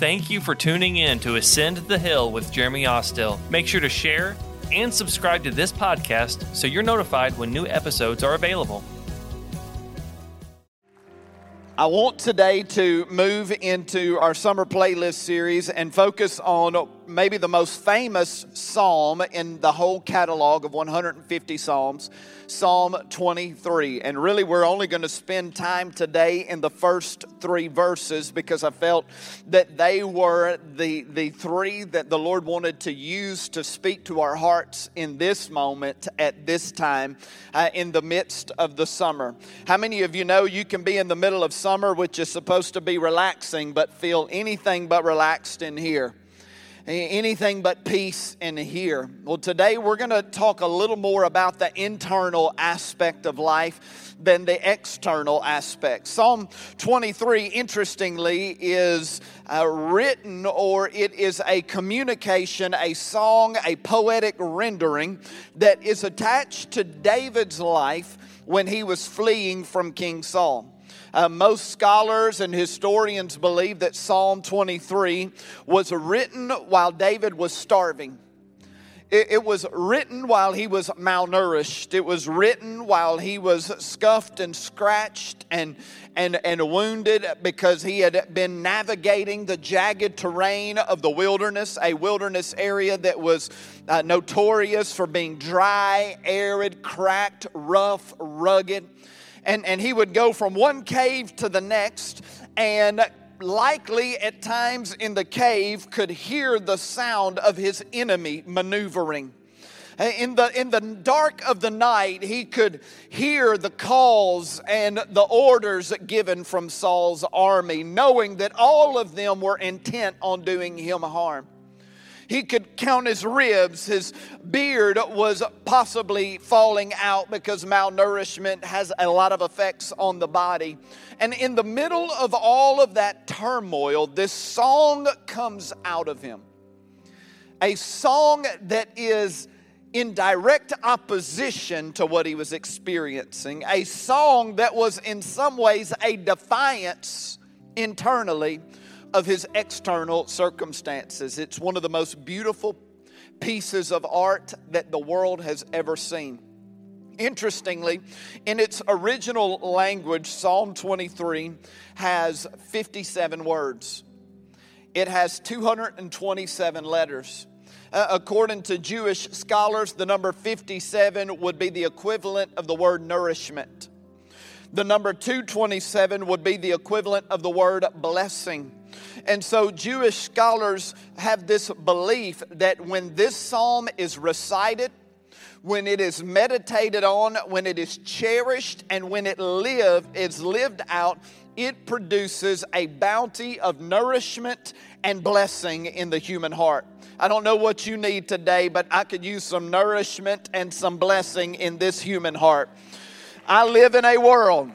Thank you for tuning in to Ascend the Hill with Jeremy Ostill. Make sure to share and subscribe to this podcast so you're notified when new episodes are available. I want today to move into our summer playlist series and focus on maybe the most famous psalm in the whole catalog of 150 psalms, Psalm 23. And really, we're only going to spend time today in the first three verses because I felt that they were the, the three that the Lord wanted to use to speak to our hearts in this moment at this time uh, in the midst of the summer. How many of you know you can be in the middle of summer, which is supposed to be relaxing, but feel anything but relaxed in here? Anything but peace in here. Well, today we're going to talk a little more about the internal aspect of life than the external aspect. Psalm 23, interestingly, is uh, written or it is a communication, a song, a poetic rendering that is attached to David's life when he was fleeing from King Saul. Uh, most scholars and historians believe that Psalm 23 was written while David was starving. It, it was written while he was malnourished. It was written while he was scuffed and scratched and, and, and wounded because he had been navigating the jagged terrain of the wilderness, a wilderness area that was uh, notorious for being dry, arid, cracked, rough, rugged and, and he would go from one cave to the next and likely at times in the cave could hear the sound of his enemy maneuvering. In the, in the dark of the night, he could hear the calls and the orders given from Saul's army, knowing that all of them were intent on doing him harm. He could count his ribs. His beard was possibly falling out because malnourishment has a lot of effects on the body. And in the middle of all of that turmoil, this song comes out of him. A song that is in direct opposition to what he was experiencing. A song that was, in some ways, a defiance internally of his external circumstances. It's one of the most beautiful pieces of art that the world has ever seen. Interestingly, in its original language, Psalm 23 has 57 words. It has 227 letters. Uh, according to Jewish scholars, the number 57 would be the equivalent of the word nourishment. The number 227 would be the equivalent of the word blessing. And so Jewish scholars have this belief that when this psalm is recited, when it is meditated on, when it is cherished, and when it live, is lived out, it produces a bounty of nourishment and blessing in the human heart. I don't know what you need today, but I could use some nourishment and some blessing in this human heart. I live in a world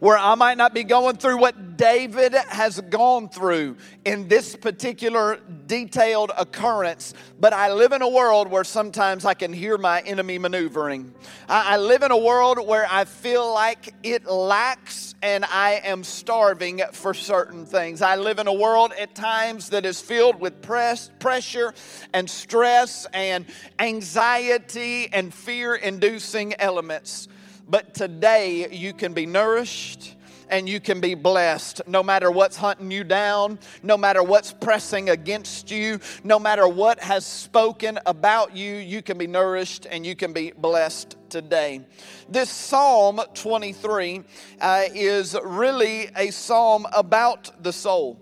where I might not be going through what David has gone through in this particular detailed occurrence, but I live in a world where sometimes I can hear my enemy maneuvering. I, live in a world where I feel like it lacks and I am starving for certain things. I live in a world at times that is filled with press, pressure and stress and anxiety and fear inducing elements. But today you can be nourished and you can be blessed no matter what's hunting you down, no matter what's pressing against you, no matter what has spoken about you, you can be nourished and you can be blessed today. This Psalm 23 uh, is really a psalm about the soul.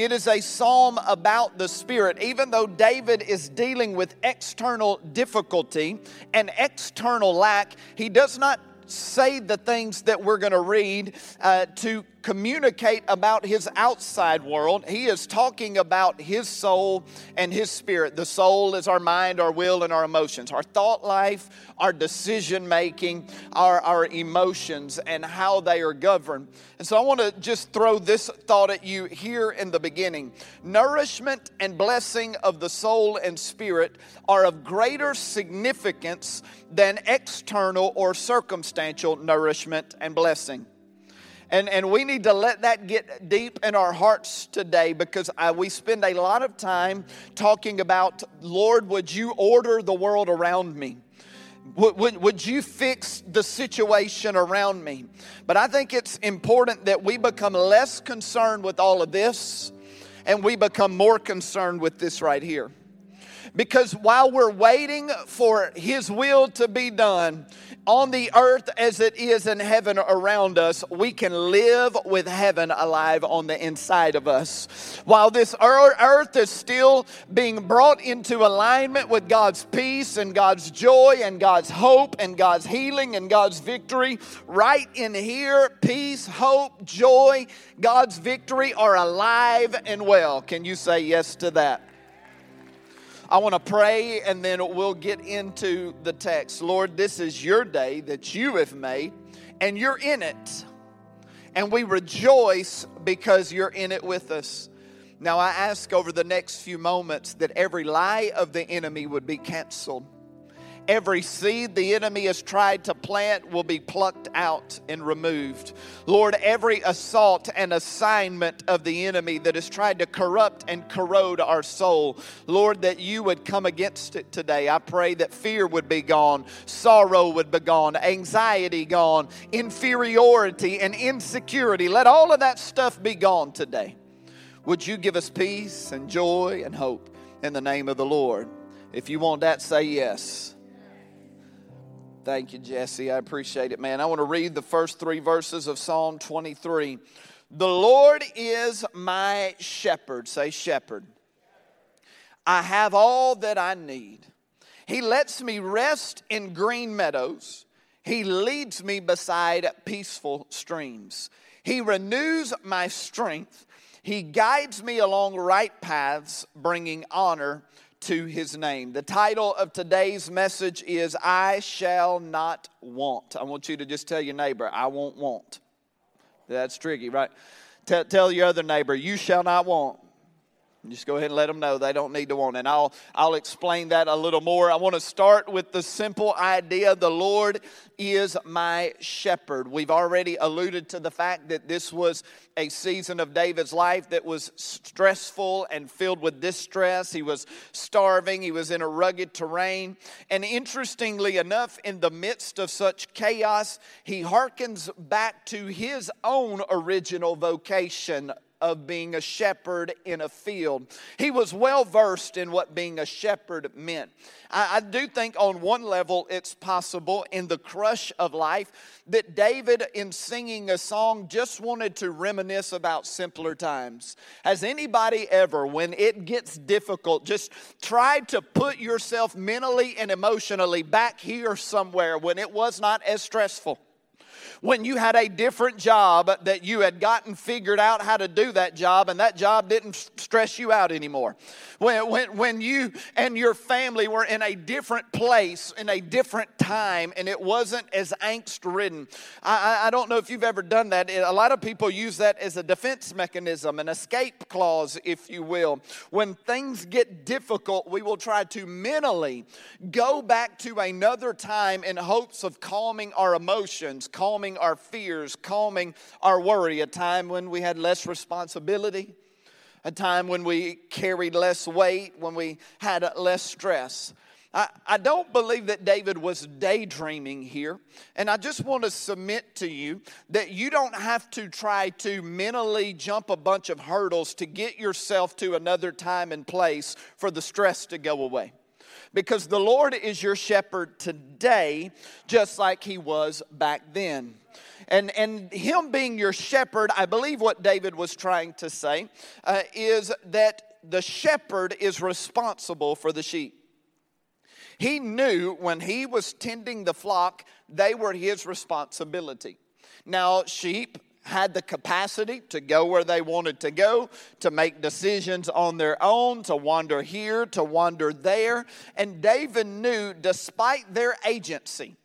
It is a psalm about the spirit. Even though David is dealing with external difficulty and external lack, he does not say the things that we're going to read uh, to communicate about his outside world. He is talking about his soul and his spirit. The soul is our mind, our will, and our emotions, our thought life, our decision making, our, our emotions, and how they are governed. And so I want to just throw this thought at you here in the beginning. Nourishment and blessing of the soul and spirit are of greater significance than external or circumstantial nourishment and blessing. And, and we need to let that get deep in our hearts today because I, we spend a lot of time talking about, Lord, would you order the world around me? Would, would, would, you fix the situation around me? But I think it's important that we become less concerned with all of this and we become more concerned with this right here. Because while we're waiting for His will to be done on the earth as it is in heaven around us, we can live with heaven alive on the inside of us. While this earth is still being brought into alignment with God's peace and God's joy and God's hope and God's healing and God's victory, right in here, peace, hope, joy, God's victory are alive and well. Can you say yes to that? I want to pray and then we'll get into the text. Lord, this is your day that you have made and you're in it. And we rejoice because you're in it with us. Now, I ask over the next few moments that every lie of the enemy would be canceled Every seed the enemy has tried to plant will be plucked out and removed. Lord, every assault and assignment of the enemy that has tried to corrupt and corrode our soul, Lord, that you would come against it today. I pray that fear would be gone, sorrow would be gone, anxiety gone, inferiority and insecurity. Let all of that stuff be gone today. Would you give us peace and joy and hope in the name of the Lord? If you want that, say yes. Thank you, Jesse. I appreciate it, man. I want to read the first three verses of Psalm 23. The Lord is my shepherd. Say, shepherd. I have all that I need. He lets me rest in green meadows. He leads me beside peaceful streams. He renews my strength. He guides me along right paths, bringing honor to his name. The title of today's message is I Shall Not Want. I want you to just tell your neighbor, I won't want. That's tricky, right? Tell, tell your other neighbor, you shall not want. Just go ahead and let them know they don't need to want. And I'll, I'll explain that a little more. I want to start with the simple idea the Lord is my shepherd. We've already alluded to the fact that this was a season of David's life that was stressful and filled with distress. He was starving, he was in a rugged terrain. And interestingly enough, in the midst of such chaos, he hearkens back to his own original vocation of being a shepherd in a field. He was well versed in what being a shepherd meant. I, I, do think, on one level, it's possible in the crush of life that David, in singing a song, just wanted to reminisce about simpler times. Has anybody ever, when it gets difficult, just tried to put yourself mentally and emotionally back here somewhere when it was not as stressful? When you had a different job that you had gotten figured out how to do that job and that job didn't stress you out anymore. When, when, when you and your family were in a different place, in a different time, and it wasn't as angst ridden. I, I don't know if you've ever done that. A lot of people use that as a defense mechanism, an escape clause, if you will. When things get difficult, we will try to mentally go back to another time in hopes of calming our emotions, calming calming our fears, calming our worry, a time when we had less responsibility, a time when we carried less weight, when we had less stress. I, I don't believe that David was daydreaming here. And I just want to submit to you that you don't have to try to mentally jump a bunch of hurdles to get yourself to another time and place for the stress to go away because the Lord is your shepherd today, just like he was back then. And, and him being your shepherd, I believe what David was trying to say uh, is that the shepherd is responsible for the sheep. He knew when he was tending the flock, they were his responsibility. Now, sheep had the capacity to go where they wanted to go, to make decisions on their own, to wander here, to wander there. And David knew, despite their agency,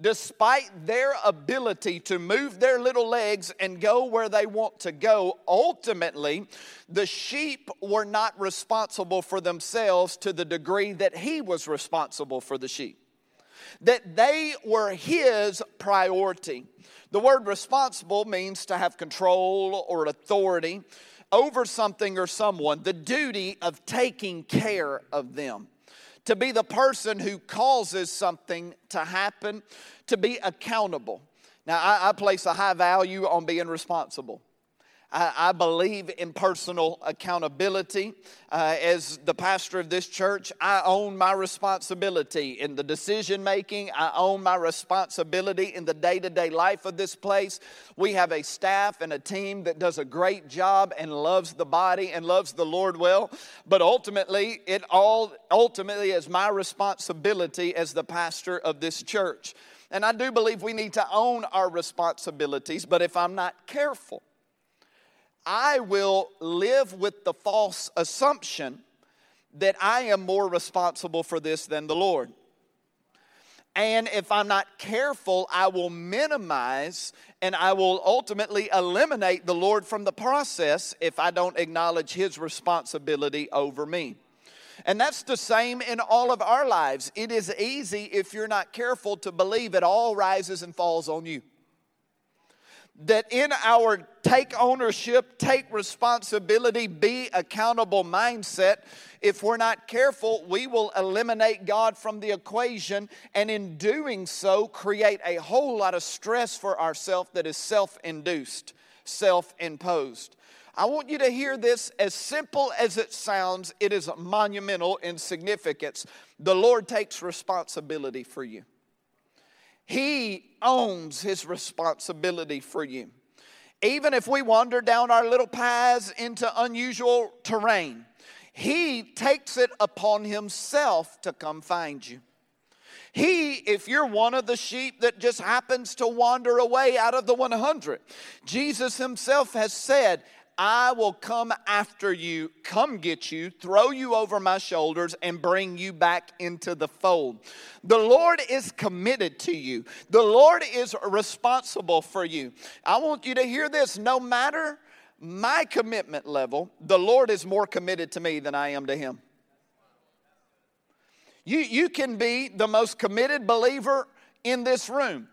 despite their ability to move their little legs and go where they want to go, ultimately, the sheep were not responsible for themselves to the degree that he was responsible for the sheep. that they were his priority. The word responsible means to have control or authority over something or someone, the duty of taking care of them. To be the person who causes something to happen, to be accountable. Now, I, I place a high value on being responsible. I, believe in personal accountability. Uh, as the pastor of this church, I own my responsibility in the decision making. I own my responsibility in the day to day life of this place. We have a staff and a team that does a great job and loves the body and loves the Lord well. But ultimately, it all ultimately is my responsibility as the pastor of this church. And I do believe we need to own our responsibilities, but if I'm not careful, I will live with the false assumption that I am more responsible for this than the Lord. And if I'm not careful, I will minimize and I will ultimately eliminate the Lord from the process if I don't acknowledge His responsibility over me. And that's the same in all of our lives. It is easy, if you're not careful, to believe it all rises and falls on you that in our take ownership, take responsibility, be accountable mindset, if we're not careful, we will eliminate God from the equation and in doing so create a whole lot of stress for ourselves that is self induced, self imposed. I want you to hear this as simple as it sounds, it is monumental in significance. The Lord takes responsibility for you. He owns His responsibility for you. Even if we wander down our little paths into unusual terrain, He takes it upon Himself to come find you. He, if you're one of the sheep that just happens to wander away out of the 100, Jesus Himself has said, I will come after you, come get you, throw you over my shoulders, and bring you back into the fold. The Lord is committed to you, the Lord is responsible for you. I want you to hear this no matter my commitment level, the Lord is more committed to me than I am to Him. You, you can be the most committed believer in this room.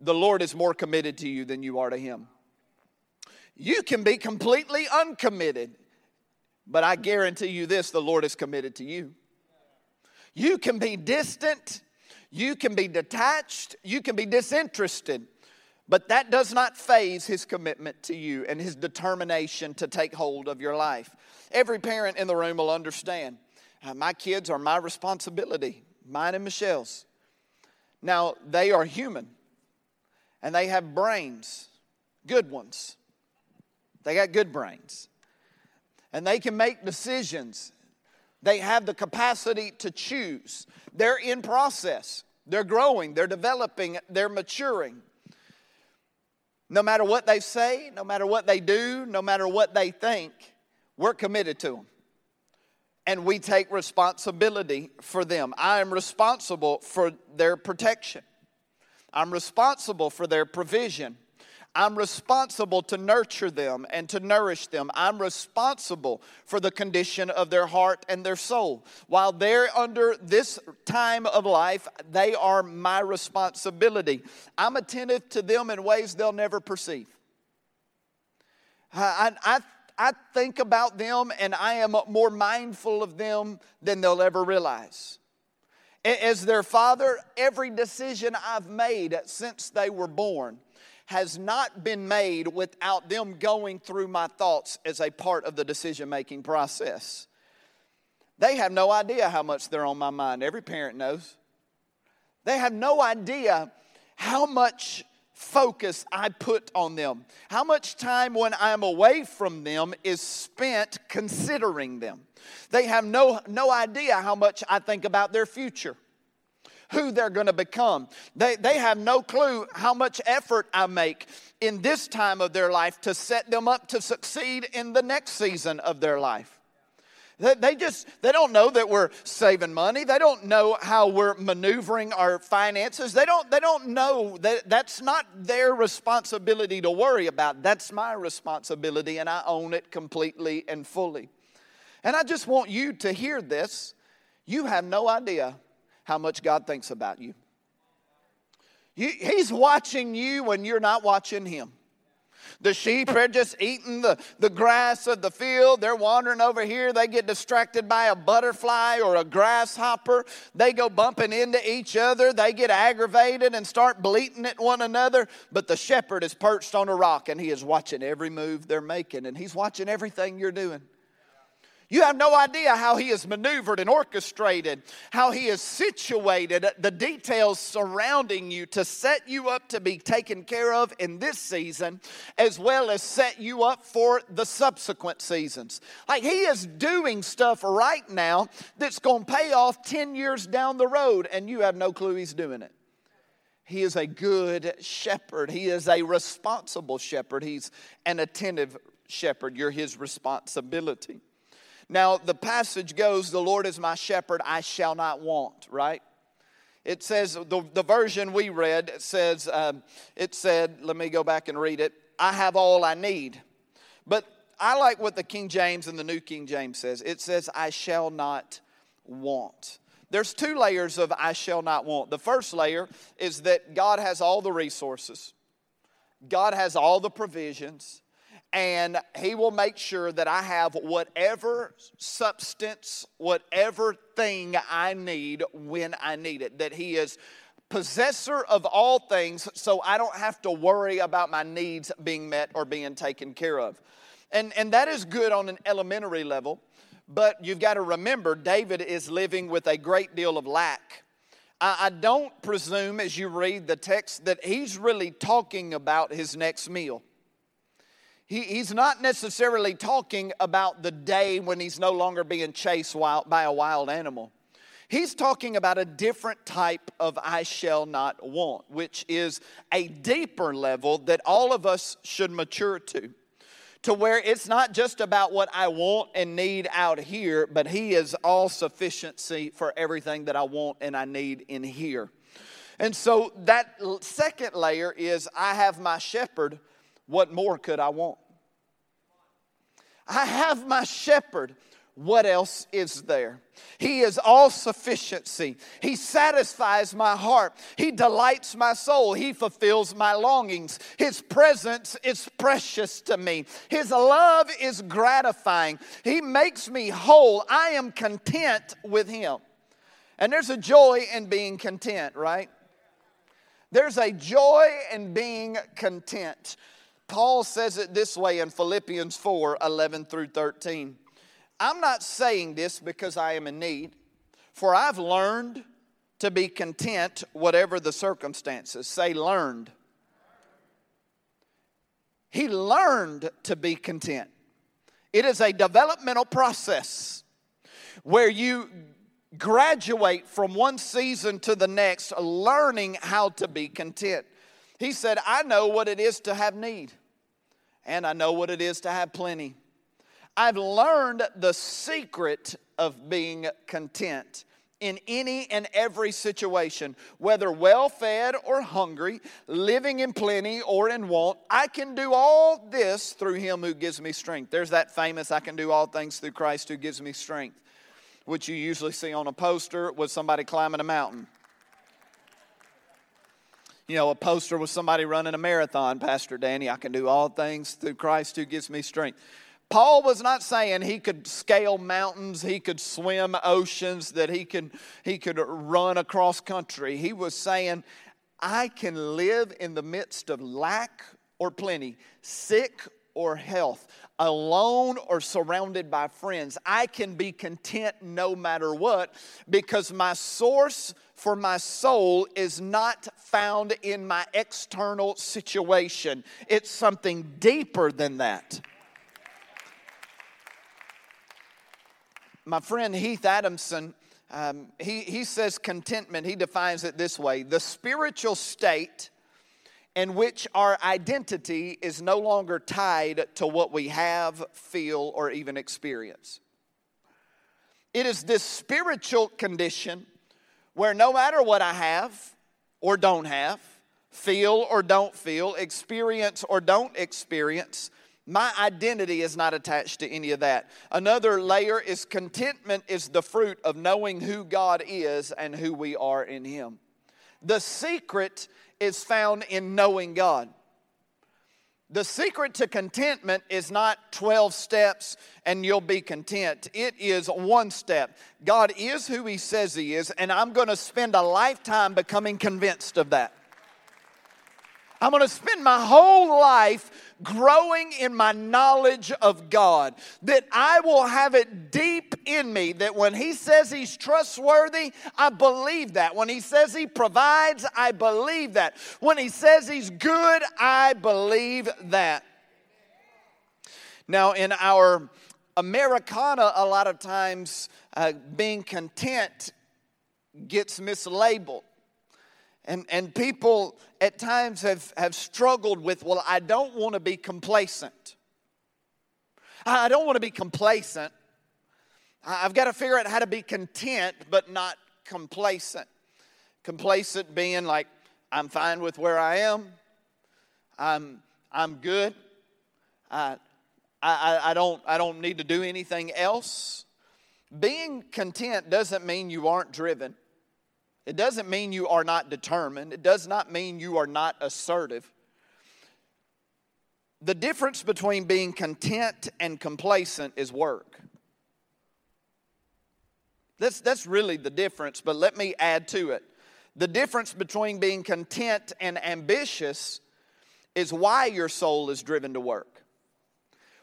The Lord is more committed to you than you are to Him. You can be completely uncommitted, but I guarantee you this the Lord is committed to you. You can be distant, you can be detached, you can be disinterested, but that does not faze his commitment to you and his determination to take hold of your life. Every parent in the room will understand uh, my kids are my responsibility, mine and Michelle's. Now, they are human and they have brains, good ones. They got good brains. And they can make decisions. They have the capacity to choose. They're in process. They're growing, they're developing, they're maturing. No matter what they say, no matter what they do, no matter what they think, we're committed to them. And we take responsibility for them. I am responsible for their protection. I'm responsible for their provision. I'm responsible to nurture them and to nourish them. I'm responsible for the condition of their heart and their soul. While they're under this time of life, they are my responsibility. I'm attentive to them in ways they'll never perceive. I, I, I think about them and I am more mindful of them than they'll ever realize. As their father, every decision I've made since they were born has not been made without them going through my thoughts as a part of the decision making process. They have no idea how much they're on my mind. Every parent knows. They have no idea how much focus I put on them, how much time when I'm away from them is spent considering them. They have no, no idea how much I think about their future who they're going to become. They, they have no clue how much effort I make in this time of their life to set them up to succeed in the next season of their life. They, just, they don't know that we're saving money. They don't know how we're maneuvering our finances. They don't, they don't know that that's not their responsibility to worry about. That's my responsibility, and I own it completely and fully. And I just want you to hear this. You have no idea how much God thinks about you. you he's watching you when you're not watching Him. The sheep are just eating the, the grass of the field. They're wandering over here. They get distracted by a butterfly or a grasshopper. They go bumping into each other. They get aggravated and start bleating at one another. But the shepherd is perched on a rock and he is watching every move they're making and he's watching everything you're doing. You have no idea how he is maneuvered and orchestrated, how he is situated, the details surrounding you to set you up to be taken care of in this season, as well as set you up for the subsequent seasons. Like he is doing stuff right now that's going to pay off 10 years down the road, and you have no clue he's doing it. He is a good shepherd. He is a responsible shepherd. He's an attentive shepherd. You're his responsibility. Now, the passage goes, The Lord is my shepherd, I shall not want, right? It says, the, the version we read it says, um, it said, let me go back and read it, I have all I need. But I like what the King James and the New King James says. It says, I shall not want. There's two layers of I shall not want. The first layer is that God has all the resources, God has all the provisions, and he will make sure that I have whatever substance, whatever thing I need when I need it. That he is possessor of all things, so I don't have to worry about my needs being met or being taken care of. And, and that is good on an elementary level, but you've got to remember David is living with a great deal of lack. I, don't presume as you read the text that he's really talking about his next meal. He, he's not necessarily talking about the day when he's no longer being chased wild, by a wild animal. He's talking about a different type of I shall not want, which is a deeper level that all of us should mature to. To where it's not just about what I want and need out here, but He is all sufficiency for everything that I want and I need in here. And so that second layer is I have my shepherd what more could I want? I have my shepherd. What else is there? He is all sufficiency. He satisfies my heart. He delights my soul. He fulfills my longings. His presence is precious to me. His love is gratifying. He makes me whole. I am content with Him. And there's a joy in being content, right? There's a joy in being content. Paul says it this way in Philippians 4 11 through 13. I'm not saying this because I am in need, for I've learned to be content whatever the circumstances. Say, learned. He learned to be content. It is a developmental process where you graduate from one season to the next, learning how to be content. He said, I know what it is to have need, and I know what it is to have plenty. I've learned the secret of being content in any and every situation, whether well fed or hungry, living in plenty or in want. I can do all this through Him who gives me strength. There's that famous, I can do all things through Christ who gives me strength, which you usually see on a poster with somebody climbing a mountain you know, a poster with somebody running a marathon, Pastor Danny. I can do all things through Christ who gives me strength. Paul was not saying he could scale mountains, he could swim oceans, that he could, he could run across country. He was saying, I can live in the midst of lack or plenty, sick or health, alone or surrounded by friends. I can be content no matter what because my source for my soul is not found in my external situation. It's something deeper than that. My friend Heath Adamson, um, he, he says contentment, he defines it this way the spiritual state in which our identity is no longer tied to what we have, feel, or even experience. It is this spiritual condition where no matter what I have or don't have, feel or don't feel, experience or don't experience, My identity is not attached to any of that. Another layer is contentment is the fruit of knowing who God is and who we are in Him. The secret is found in knowing God. The secret to contentment is not 12 steps and you'll be content. It is one step. God is who He says He is, and I'm going to spend a lifetime becoming convinced of that. I'm going to spend my whole life growing in my knowledge of God. That I will have it deep in me that when He says He's trustworthy, I believe that. When He says He provides, I believe that. When He says He's good, I believe that. Now, in our Americana, a lot of times uh, being content gets mislabeled. And, and people at times have, have struggled with, well, I don't want to be complacent. I don't want to be complacent. I've got to figure out how to be content, but not complacent. Complacent being like, I'm fine with where I am, I'm, I'm good, I, I, I, don't, I don't need to do anything else. Being content doesn't mean you aren't driven. It doesn't mean you are not determined. It does not mean you are not assertive. The difference between being content and complacent is work. That's, that's really the difference, but let me add to it. The difference between being content and ambitious is why your soul is driven to work.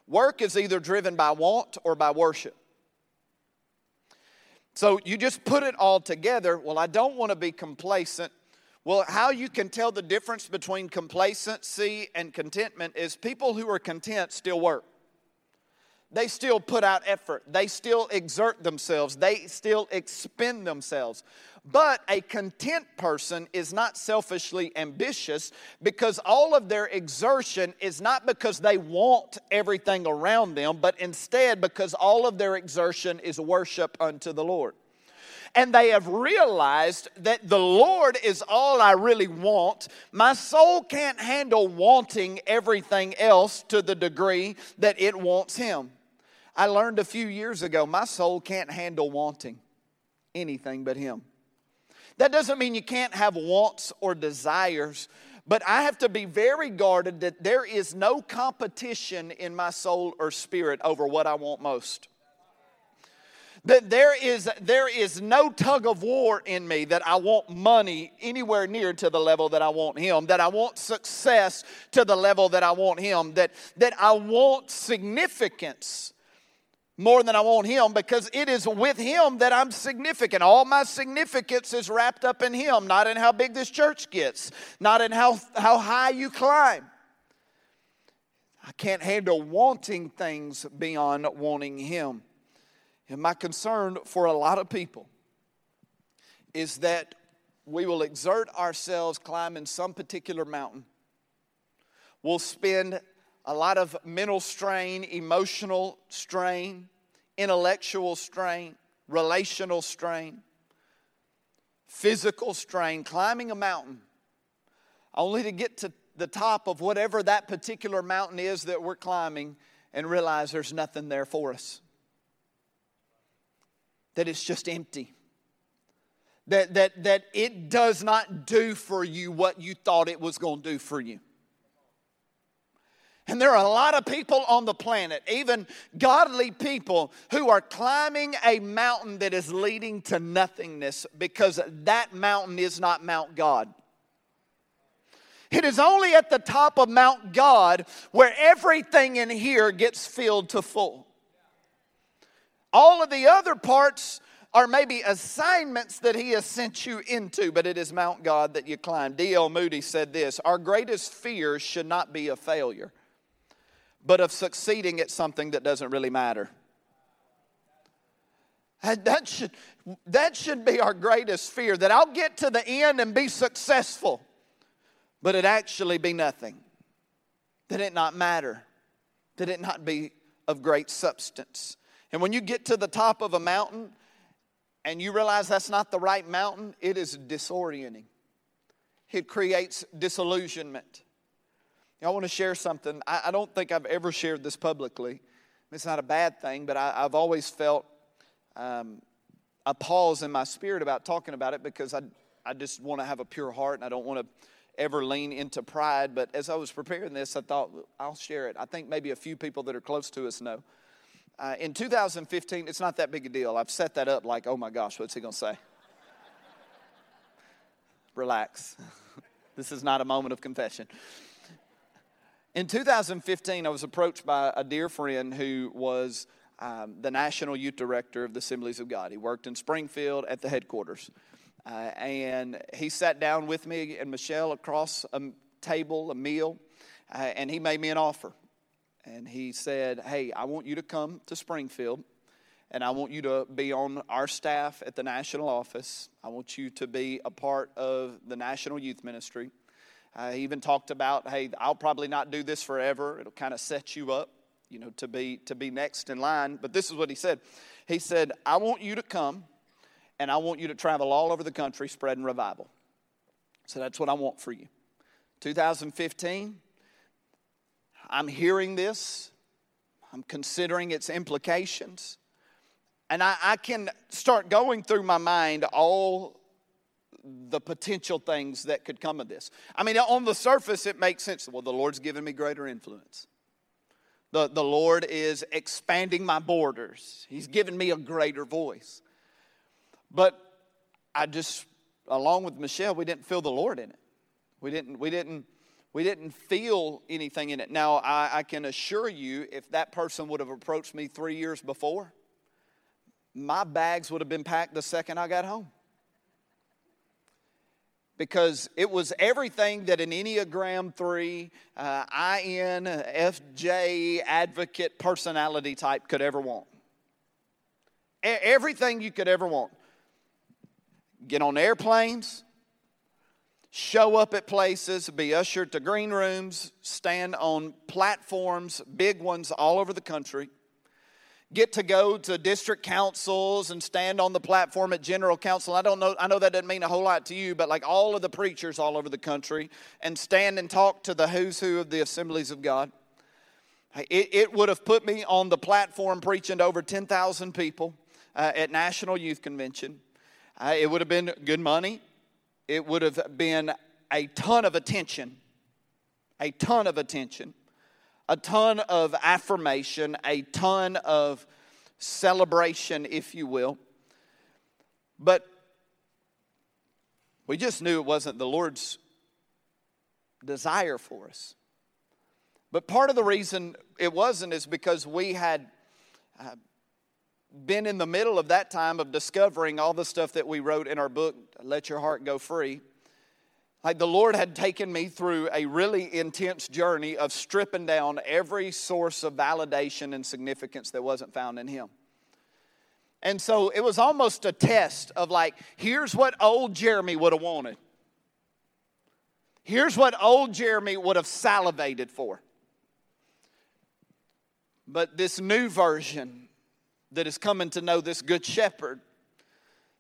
Work is either driven by want or by worship. So you just put it all together. Well, I don't want to be complacent. Well, how you can tell the difference between complacency and contentment is people who are content still work. They still put out effort. They still exert themselves. They still expend themselves. But a content person is not selfishly ambitious because all of their exertion is not because they want everything around them, but instead because all of their exertion is worship unto the Lord. And they have realized that the Lord is all I really want. My soul can't handle wanting everything else to the degree that it wants Him. I learned a few years ago my soul can't handle wanting anything but Him. That doesn't mean you can't have wants or desires, but I have to be very guarded that there is no competition in my soul or spirit over what I want most. That there is, there is no tug of war in me that I want money anywhere near to the level that I want Him, that I want success to the level that I want Him, that, that I want significance more than I want Him because it is with Him that I'm significant. All my significance is wrapped up in Him, not in how big this church gets, not in how, how high you climb. I can't handle wanting things beyond wanting Him. And my concern for a lot of people is that we will exert ourselves climbing some particular mountain. We'll spend a lot of mental strain, emotional strain, intellectual strain, relational strain, physical strain, climbing a mountain, only to get to the top of whatever that particular mountain is that we're climbing and realize there's nothing there for us. That it's just empty. That, that, that it does not do for you what you thought it was going to do for you. And there are a lot of people on the planet, even godly people, who are climbing a mountain that is leading to nothingness because that mountain is not Mount God. It is only at the top of Mount God where everything in here gets filled to full. All of the other parts are maybe assignments that He has sent you into, but it is Mount God that you climb. D.L. Moody said this Our greatest fear should not be a failure but of succeeding at something that doesn't really matter. That should, that should be our greatest fear that I'll get to the end and be successful, but it actually be nothing. That it not matter, that it not be of great substance. And when you get to the top of a mountain and you realize that's not the right mountain, it is disorienting. It creates disillusionment. I want to share something. I, I, don't think I've ever shared this publicly. It's not a bad thing, but I, have always felt um, a pause in my spirit about talking about it because I, I just want to have a pure heart and I don't want to ever lean into pride. But as I was preparing this, I thought I'll share it. I think maybe a few people that are close to us know. Uh, in 2015, it's not that big a deal. I've set that up like, oh my gosh, what's he going to say? Relax. this is not a moment of confession. In 2015, I was approached by a dear friend who was um, the national youth director of the Assemblies of God. He worked in Springfield at the headquarters. Uh, and he sat down with me and Michelle across a table, a meal, uh, and he made me an offer. And he said, Hey, I want you to come to Springfield, and I want you to be on our staff at the national office. I want you to be a part of the national youth ministry. Uh, he even talked about, Hey, I'll probably not do this forever. It'll kind of set you up, you know, to be, to be next in line. But this is what he said He said, I want you to come and I want you to travel all over the country spreading revival. So that's what I want for you. 2015, I'm hearing this, I'm considering its implications, and I, I can start going through my mind all the potential things that could come of this. I mean, on the surface, it makes sense. Well, the Lord's given me greater influence. The, the Lord is expanding my borders. He's given me a greater voice. But I just, along with Michelle, we didn't feel the Lord in it. We didn't, we didn't, we didn't feel anything in it. Now, I, I can assure you, if that person would have approached me three years before, my bags would have been packed the second I got home. Because it was everything that an Enneagram 3, uh, INFJ advocate personality type could ever want. Everything you could ever want get on airplanes, show up at places, be ushered to green rooms, stand on platforms, big ones all over the country, get to go to district councils and stand on the platform at general council. I don't know, I know that doesn't mean a whole lot to you, but like all of the preachers all over the country and stand and talk to the who's who of the assemblies of God. It, it would have put me on the platform preaching to over 10,000 people uh, at National Youth Convention. Uh, it would have been good money. It would have been a ton of attention, a ton of attention, a ton of affirmation, a ton of celebration, if you will. But we just knew it wasn't the Lord's desire for us. But part of the reason it wasn't is because we had uh, been in the middle of that time of discovering all the stuff that we wrote in our book, Let Your Heart Go Free. Like the Lord had taken me through a really intense journey of stripping down every source of validation and significance that wasn't found in Him. And so it was almost a test of like, here's what old Jeremy would have wanted. Here's what old Jeremy would have salivated for. But this new version that is coming to know this good shepherd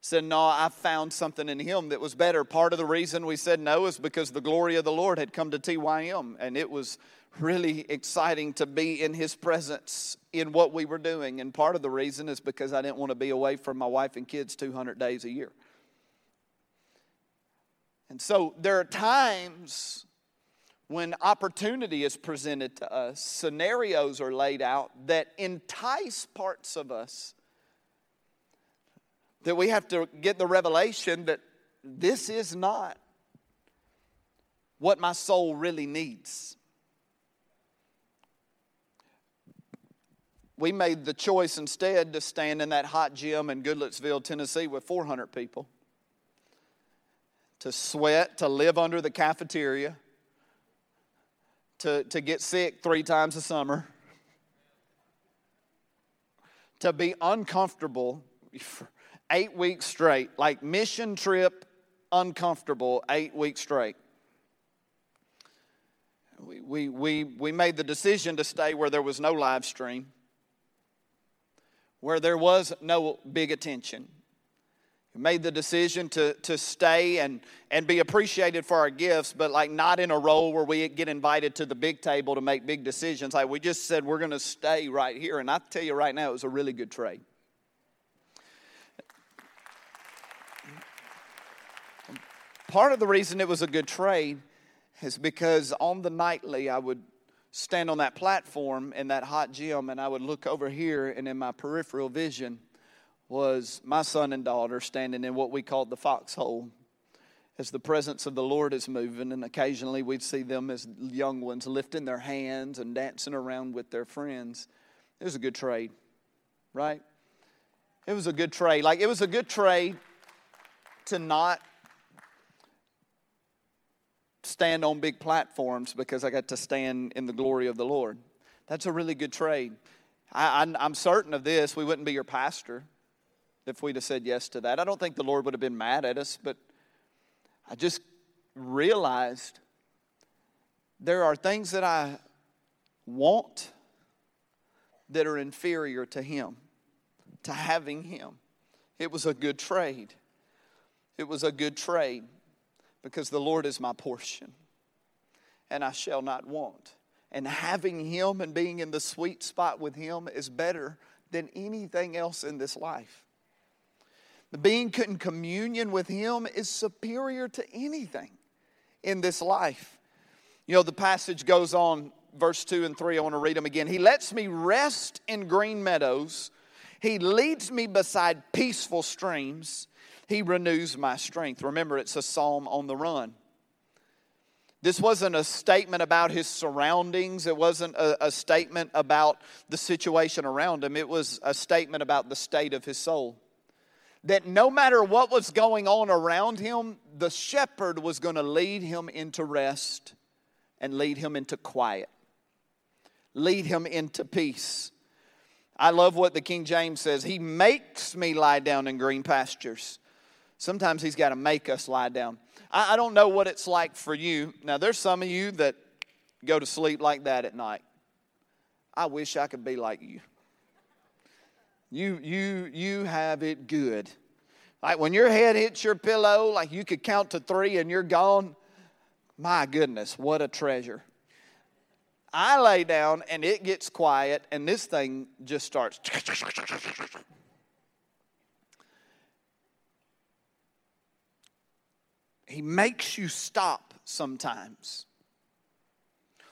said, No, I found something in him that was better. Part of the reason we said no is because the glory of the Lord had come to TYM, and it was really exciting to be in his presence in what we were doing. And part of the reason is because I didn't want to be away from my wife and kids 200 days a year. And so there are times when opportunity is presented to us, scenarios are laid out that entice parts of us, that we have to get the revelation that this is not what my soul really needs. We made the choice instead to stand in that hot gym in Goodlettsville, Tennessee with 400 people, to sweat, to live under the cafeteria to, to get sick three times a summer, to be uncomfortable for eight weeks straight, like mission trip uncomfortable eight weeks straight. We, we, we, we made the decision to stay where there was no live stream, where there was no big attention. We made the decision to, to stay and, and be appreciated for our gifts, but like not in a role where we get invited to the big table to make big decisions. Like we just said, we're going to stay right here. And I tell you right now, it was a really good trade. Part of the reason it was a good trade is because on the nightly, I would stand on that platform in that hot gym and I would look over here, and in my peripheral vision was my son and daughter standing in what we called the foxhole as the presence of the Lord is moving, and occasionally we'd see them as young ones lifting their hands and dancing around with their friends. It was a good trade, right? It was a good trade. Like, it was a good trade to not stand on big platforms because I got to stand in the glory of the Lord. That's a really good trade. I, am certain of this. We wouldn't be your pastor if we'd have said yes to that. I don't think the Lord would have been mad at us, but I just realized there are things that I want that are inferior to Him, to having Him. It was a good trade. It was a good trade because the Lord is my portion and I shall not want. And having Him and being in the sweet spot with Him is better than anything else in this life. The being in communion with Him is superior to anything in this life. You know, the passage goes on, verse 2 and 3. I want to read them again. He lets me rest in green meadows, He leads me beside peaceful streams. He renews my strength. Remember, it's a psalm on the run. This wasn't a statement about his surroundings. It wasn't a, a, statement about the situation around him. It was a statement about the state of his soul. That no matter what was going on around him, the shepherd was going to lead him into rest and lead him into quiet, lead him into peace. I love what the King James says He makes me lie down in green pastures. Sometimes He's got to make us lie down. I, I don't know what it's like for you. Now, there's some of you that go to sleep like that at night. I wish I could be like you. You, you, you have it good. Like when your head hits your pillow, like you could count to three and you're gone. My goodness, what a treasure. I lay down and it gets quiet, and this thing just starts. He makes you stop sometimes.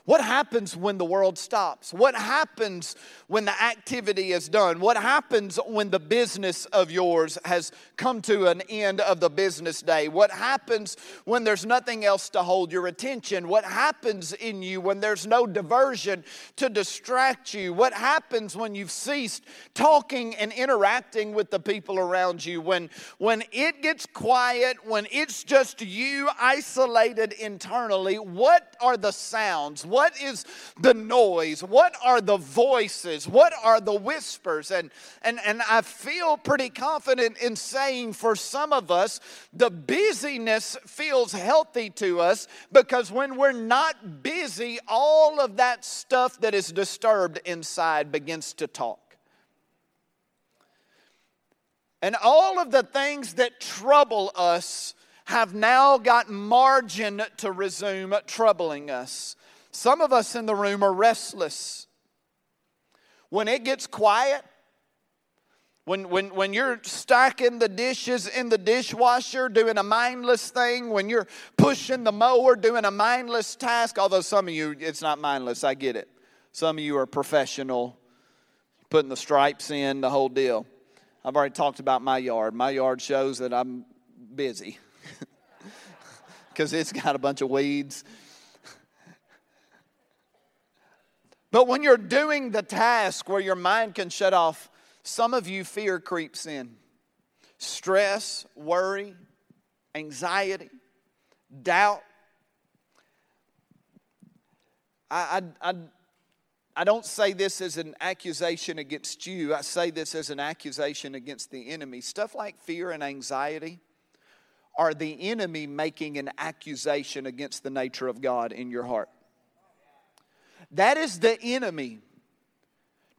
What happens when the world stops? What happens when the activity is done? What happens when the business of yours has come to an end of the business day? What happens when there's nothing else to hold your attention? What happens in you when there's no diversion to distract you? What happens when you've ceased talking and interacting with the people around you? When, when it gets quiet, when it's just you isolated internally, what are the sounds? What what is the noise? What are the voices? What are the whispers? And, and, and I feel pretty confident in saying for some of us, the busyness feels healthy to us because when we're not busy, all of that stuff that is disturbed inside begins to talk. And all of the things that trouble us have now got margin to resume troubling us. Some of us in the room are restless. When it gets quiet, when, when, when you're stacking the dishes in the dishwasher, doing a mindless thing, when you're pushing the mower, doing a mindless task, although some of you, it's not mindless, I get it. Some of you are professional, putting the stripes in, the whole deal. I've already talked about my yard. My yard shows that I'm busy because it's got a bunch of weeds But when you're doing the task where your mind can shut off, some of you fear creeps in. Stress, worry, anxiety, doubt. I, I, I, I don't say this as an accusation against you. I say this as an accusation against the enemy. Stuff like fear and anxiety are the enemy making an accusation against the nature of God in your heart. That is the enemy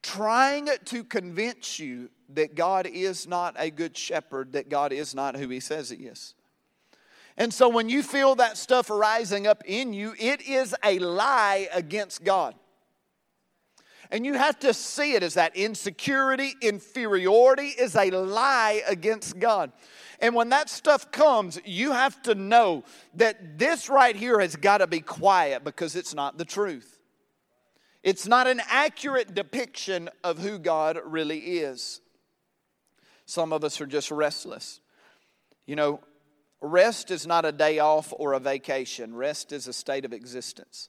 trying to convince you that God is not a good shepherd, that God is not who he says he is. And so when you feel that stuff rising up in you, it is a lie against God. And you have to see it as that insecurity, inferiority is a lie against God. And when that stuff comes, you have to know that this right here has got to be quiet because it's not the truth. It's not an accurate depiction of who God really is. Some of us are just restless. You know, rest is not a day off or a vacation, rest is a state of existence.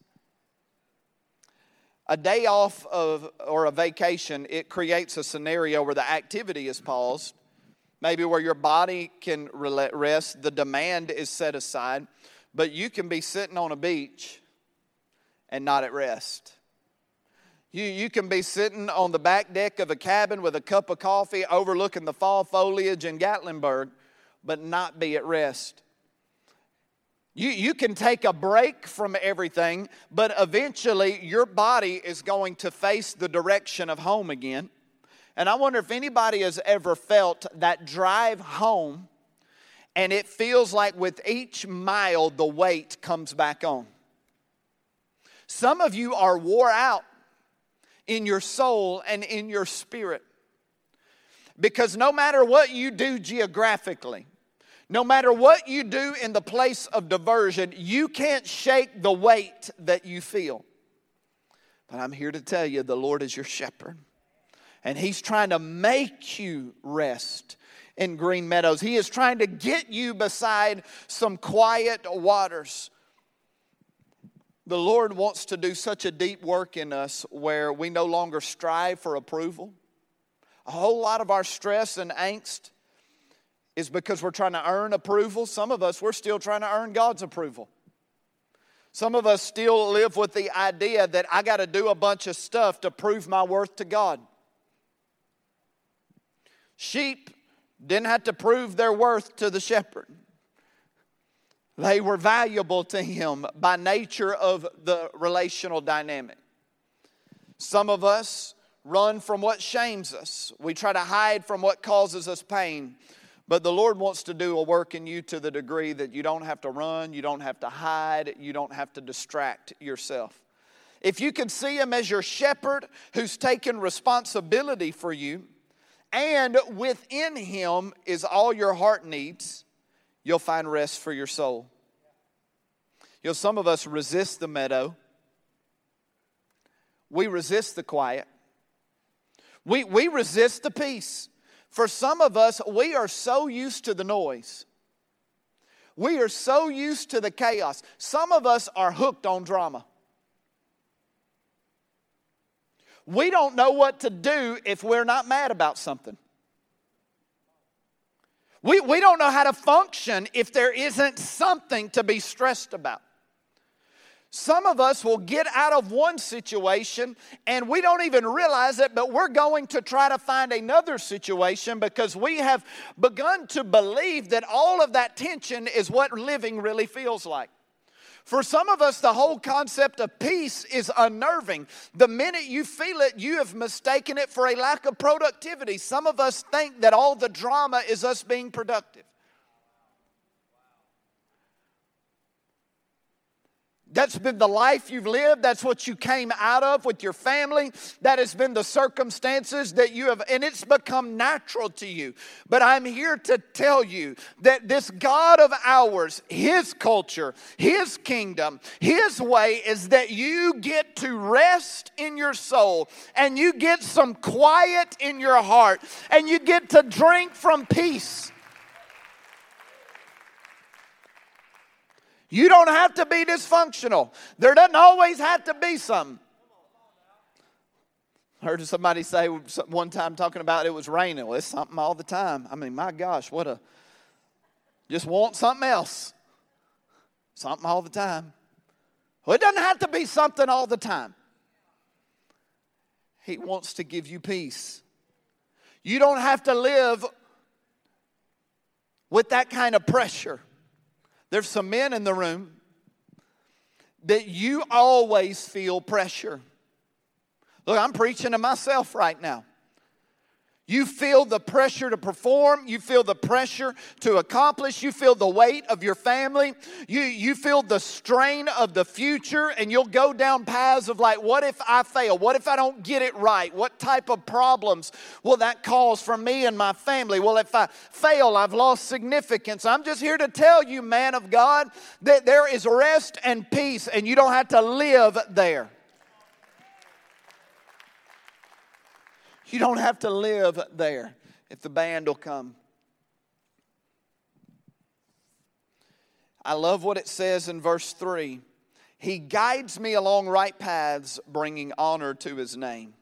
A day off of, or a vacation, it creates a scenario where the activity is paused, maybe where your body can rest, the demand is set aside, but you can be sitting on a beach and not at rest. You, you can be sitting on the back deck of a cabin with a cup of coffee overlooking the fall foliage in Gatlinburg, but not be at rest. You, you can take a break from everything, but eventually your body is going to face the direction of home again. And I wonder if anybody has ever felt that drive home and it feels like with each mile the weight comes back on. Some of you are wore out in your soul and in your spirit. Because no matter what you do geographically, no matter what you do in the place of diversion, you can't shake the weight that you feel. But I'm here to tell you the Lord is your shepherd. And He's trying to make you rest in green meadows. He is trying to get you beside some quiet waters. The Lord wants to do such a deep work in us where we no longer strive for approval. A whole lot of our stress and angst is because we're trying to earn approval. Some of us, we're still trying to earn God's approval. Some of us still live with the idea that I got to do a bunch of stuff to prove my worth to God. Sheep didn't have to prove their worth to the shepherd. They were valuable to him by nature of the relational dynamic. Some of us run from what shames us, we try to hide from what causes us pain. But the Lord wants to do a work in you to the degree that you don't have to run, you don't have to hide, you don't have to distract yourself. If you can see Him as your shepherd who's taken responsibility for you, and within Him is all your heart needs, you'll find rest for your soul. You know, some of us resist the meadow, we resist the quiet, we, we resist the peace. For some of us, we are so used to the noise. We are so used to the chaos. Some of us are hooked on drama. We don't know what to do if we're not mad about something. We, we don't know how to function if there isn't something to be stressed about. Some of us will get out of one situation and we don't even realize it, but we're going to try to find another situation because we have begun to believe that all of that tension is what living really feels like. For some of us, the whole concept of peace is unnerving. The minute you feel it, you have mistaken it for a lack of productivity. Some of us think that all the drama is us being productive. That's been the life you've lived. That's what you came out of with your family. That has been the circumstances that you have, and it's become natural to you. But I'm here to tell you that this God of ours, His culture, His kingdom, His way is that you get to rest in your soul and you get some quiet in your heart and you get to drink from peace. You don't have to be dysfunctional. There doesn't always have to be something. I heard somebody say one time talking about it was raining. Well, it's something all the time. I mean, my gosh, what a just want something else. Something all the time. Well, it doesn't have to be something all the time. He wants to give you peace. You don't have to live with that kind of pressure. There's some men in the room that you always feel pressure. Look, I'm preaching to myself right now. You feel the pressure to perform. You feel the pressure to accomplish. You feel the weight of your family. You, you feel the strain of the future, and you'll go down paths of like, what if I fail? What if I don't get it right? What type of problems will that cause for me and my family? Well, if I fail, I've lost significance. I'm just here to tell you, man of God, that there is rest and peace, and you don't have to live there. You don't have to live there if the band will come. I love what it says in verse 3. He guides me along right paths, bringing honor to his name.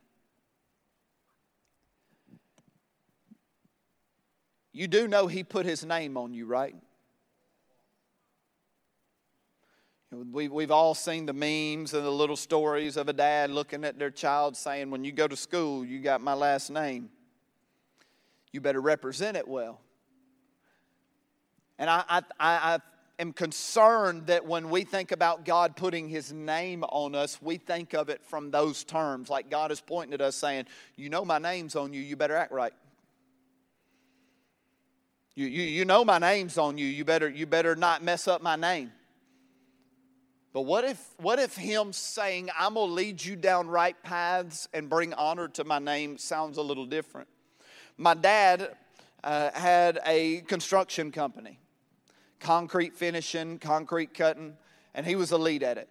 You do know he put his name on you, right? We, we've all seen the memes and the little stories of a dad looking at their child saying, When you go to school, you got my last name. You better represent it well. And I, I, I, am concerned that when we think about God putting His name on us, we think of it from those terms. Like God is pointing at us saying, You know my name's on you, you better act right. You, you, you know my name's on you, you better, you better not mess up my name. But what if, what if him saying, I'm going to lead you down right paths and bring honor to my name sounds a little different? My dad uh, had a construction company, concrete finishing, concrete cutting, and he was elite at it.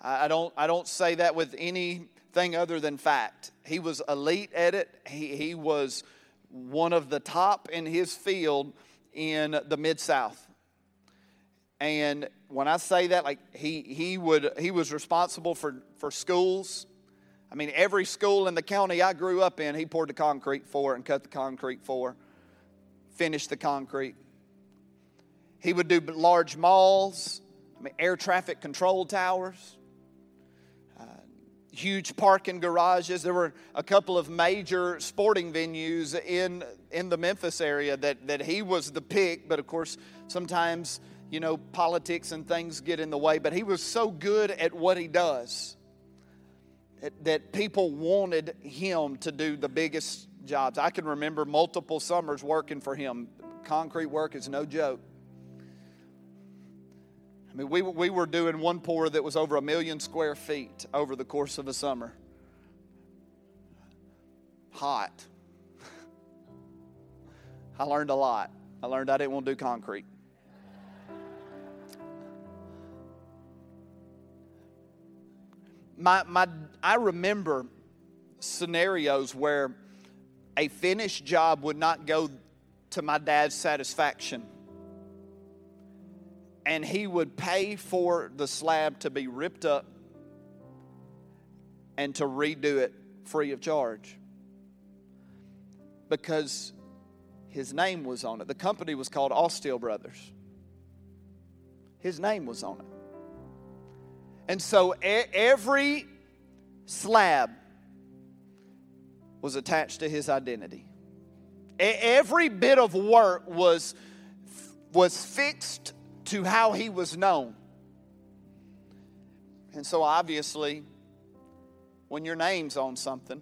I don't, I don't say that with anything other than fact. He was elite at it, he, he was one of the top in his field in the Mid South. And when I say that, like he, he, would, he was responsible for, for schools. I mean, every school in the county I grew up in, he poured the concrete for and cut the concrete for, finished the concrete. He would do large malls, I mean, air traffic control towers, uh, huge parking garages. There were a couple of major sporting venues in, in the Memphis area that, that he was the pick, but of course, sometimes you know, politics and things get in the way, but he was so good at what he does that, people wanted him to do the biggest jobs. I can remember multiple summers working for him. Concrete work is no joke. I mean, we, we were doing one pour that was over a million square feet over the course of a summer. Hot. I learned a lot. I learned I didn't want to do concrete. My, my, I remember scenarios where a finished job would not go to my dad's satisfaction. And he would pay for the slab to be ripped up and to redo it free of charge. Because his name was on it. The company was called Austell Brothers. His name was on it. And so every slab was attached to his identity. Every bit of work was, was fixed to how he was known. And so, obviously, when your name's on something,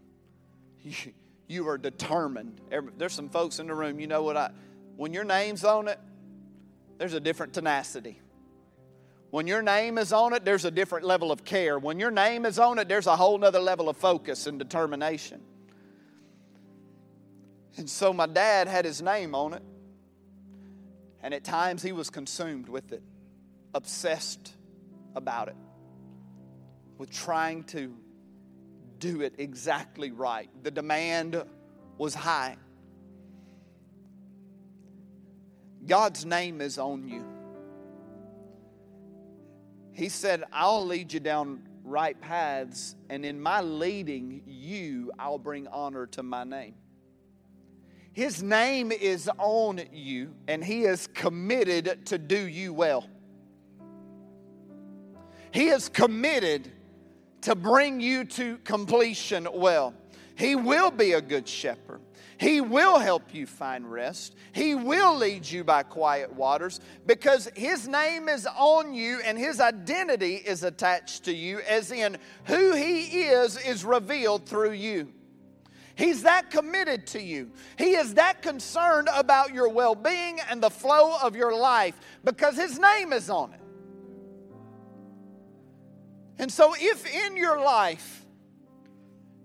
you, you are determined. There's some folks in the room, you know what I, when your name's on it, there's a different tenacity. When your name is on it, there's a different level of care. When your name is on it, there's a whole nother level of focus and determination. And so my dad had his name on it. And at times he was consumed with it, obsessed about it, with trying to do it exactly right. The demand was high. God's name is on you. He said, I'll lead you down right paths, and in my leading you, I'll bring honor to my name. His name is on you, and He is committed to do you well. He is committed to bring you to completion well. He will be a good shepherd. He will help you find rest. He will lead you by quiet waters because His name is on you and His identity is attached to you, as in who He is is revealed through you. He's that committed to you. He is that concerned about your well being and the flow of your life because His name is on it. And so, if in your life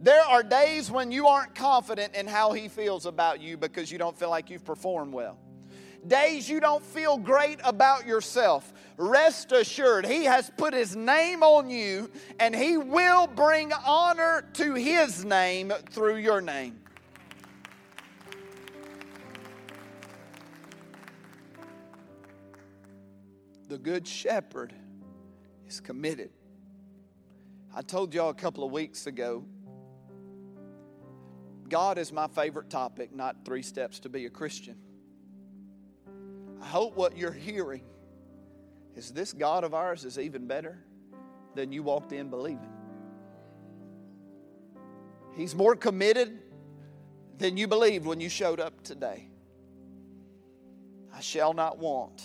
there are days when you aren't confident in how He feels about you because you don't feel like you've performed well, days you don't feel great about yourself, rest assured He has put His name on you and He will bring honor to His name through your name. The Good Shepherd is committed. I told y'all a couple of weeks ago God is my favorite topic, not three steps to be a Christian. I hope what you're hearing is this God of ours is even better than you walked in believing. He's more committed than you believed when you showed up today. I shall not want.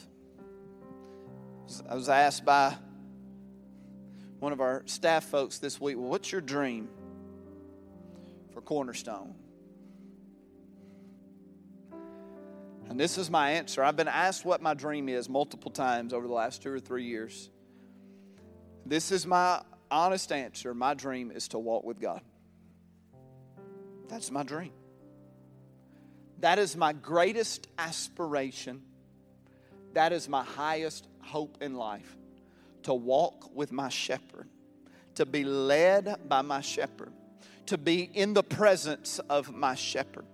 I was asked by one of our staff folks this week, well, what's your dream for Cornerstone? And this is my answer. I've been asked what my dream is multiple times over the last two or three years. This is my honest answer. My dream is to walk with God. That's my dream. That is my greatest aspiration. That is my highest hope in life to walk with my shepherd, to be led by my shepherd, to be in the presence of my shepherd.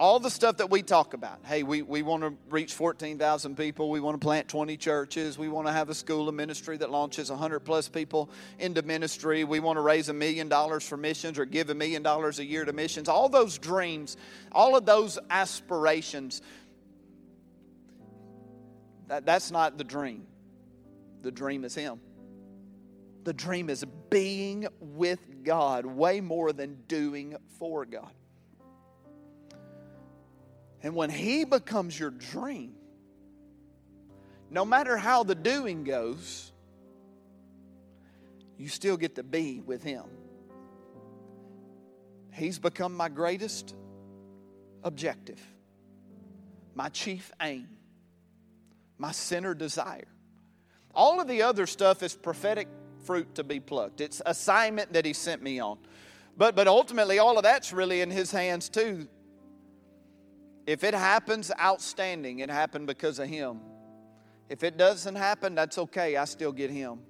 All the stuff that we talk about. Hey, we, we want to reach 14,000 people. We want to plant 20 churches. We want to have a school of ministry that launches 100 plus people into ministry. We want to raise a million dollars for missions or give a million dollars a year to missions. All those dreams, all of those aspirations, that, that's not the dream. The dream is Him. The dream is being with God way more than doing for God. And when He becomes your dream, no matter how the doing goes, you still get to be with Him. He's become my greatest objective, my chief aim, my center desire. All of the other stuff is prophetic fruit to be plucked. It's assignment that he sent me on. But but ultimately all of that's really in his hands too. If it happens, outstanding. It happened because of him. If it doesn't happen, that's okay. I still get him.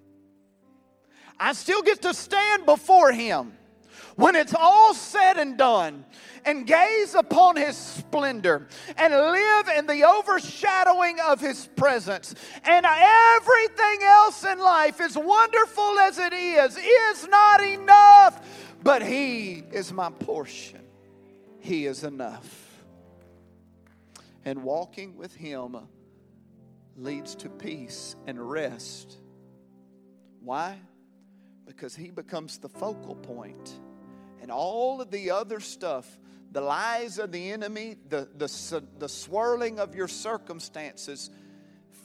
I still get to stand before him when it's all said and done, and gaze upon his splendor and live in the overshadowing of his presence, and everything else in life, as wonderful as it is, is not enough, but he is my portion. He is enough. And walking with him leads to peace and rest. Why? Because he becomes the focal point and all of the other stuff, the lies of the enemy, the, the, the swirling of your circumstances,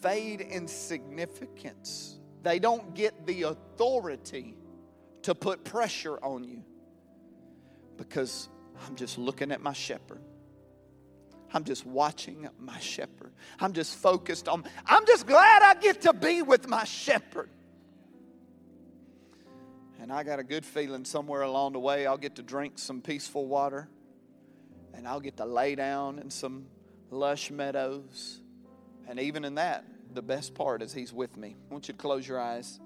fade in significance. They don't get the authority to put pressure on you because I'm just looking at my shepherd. I'm just watching my shepherd. I'm just focused on, I'm just glad I get to be with my shepherd. And I got a good feeling somewhere along the way I'll get to drink some peaceful water and I'll get to lay down in some lush meadows. And even in that, the best part is He's with me. I want you to close your eyes.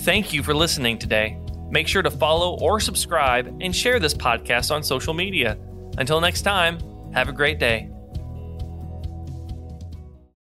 Thank you for listening today. Make sure to follow or subscribe and share this podcast on social media. Until next time, have a great day.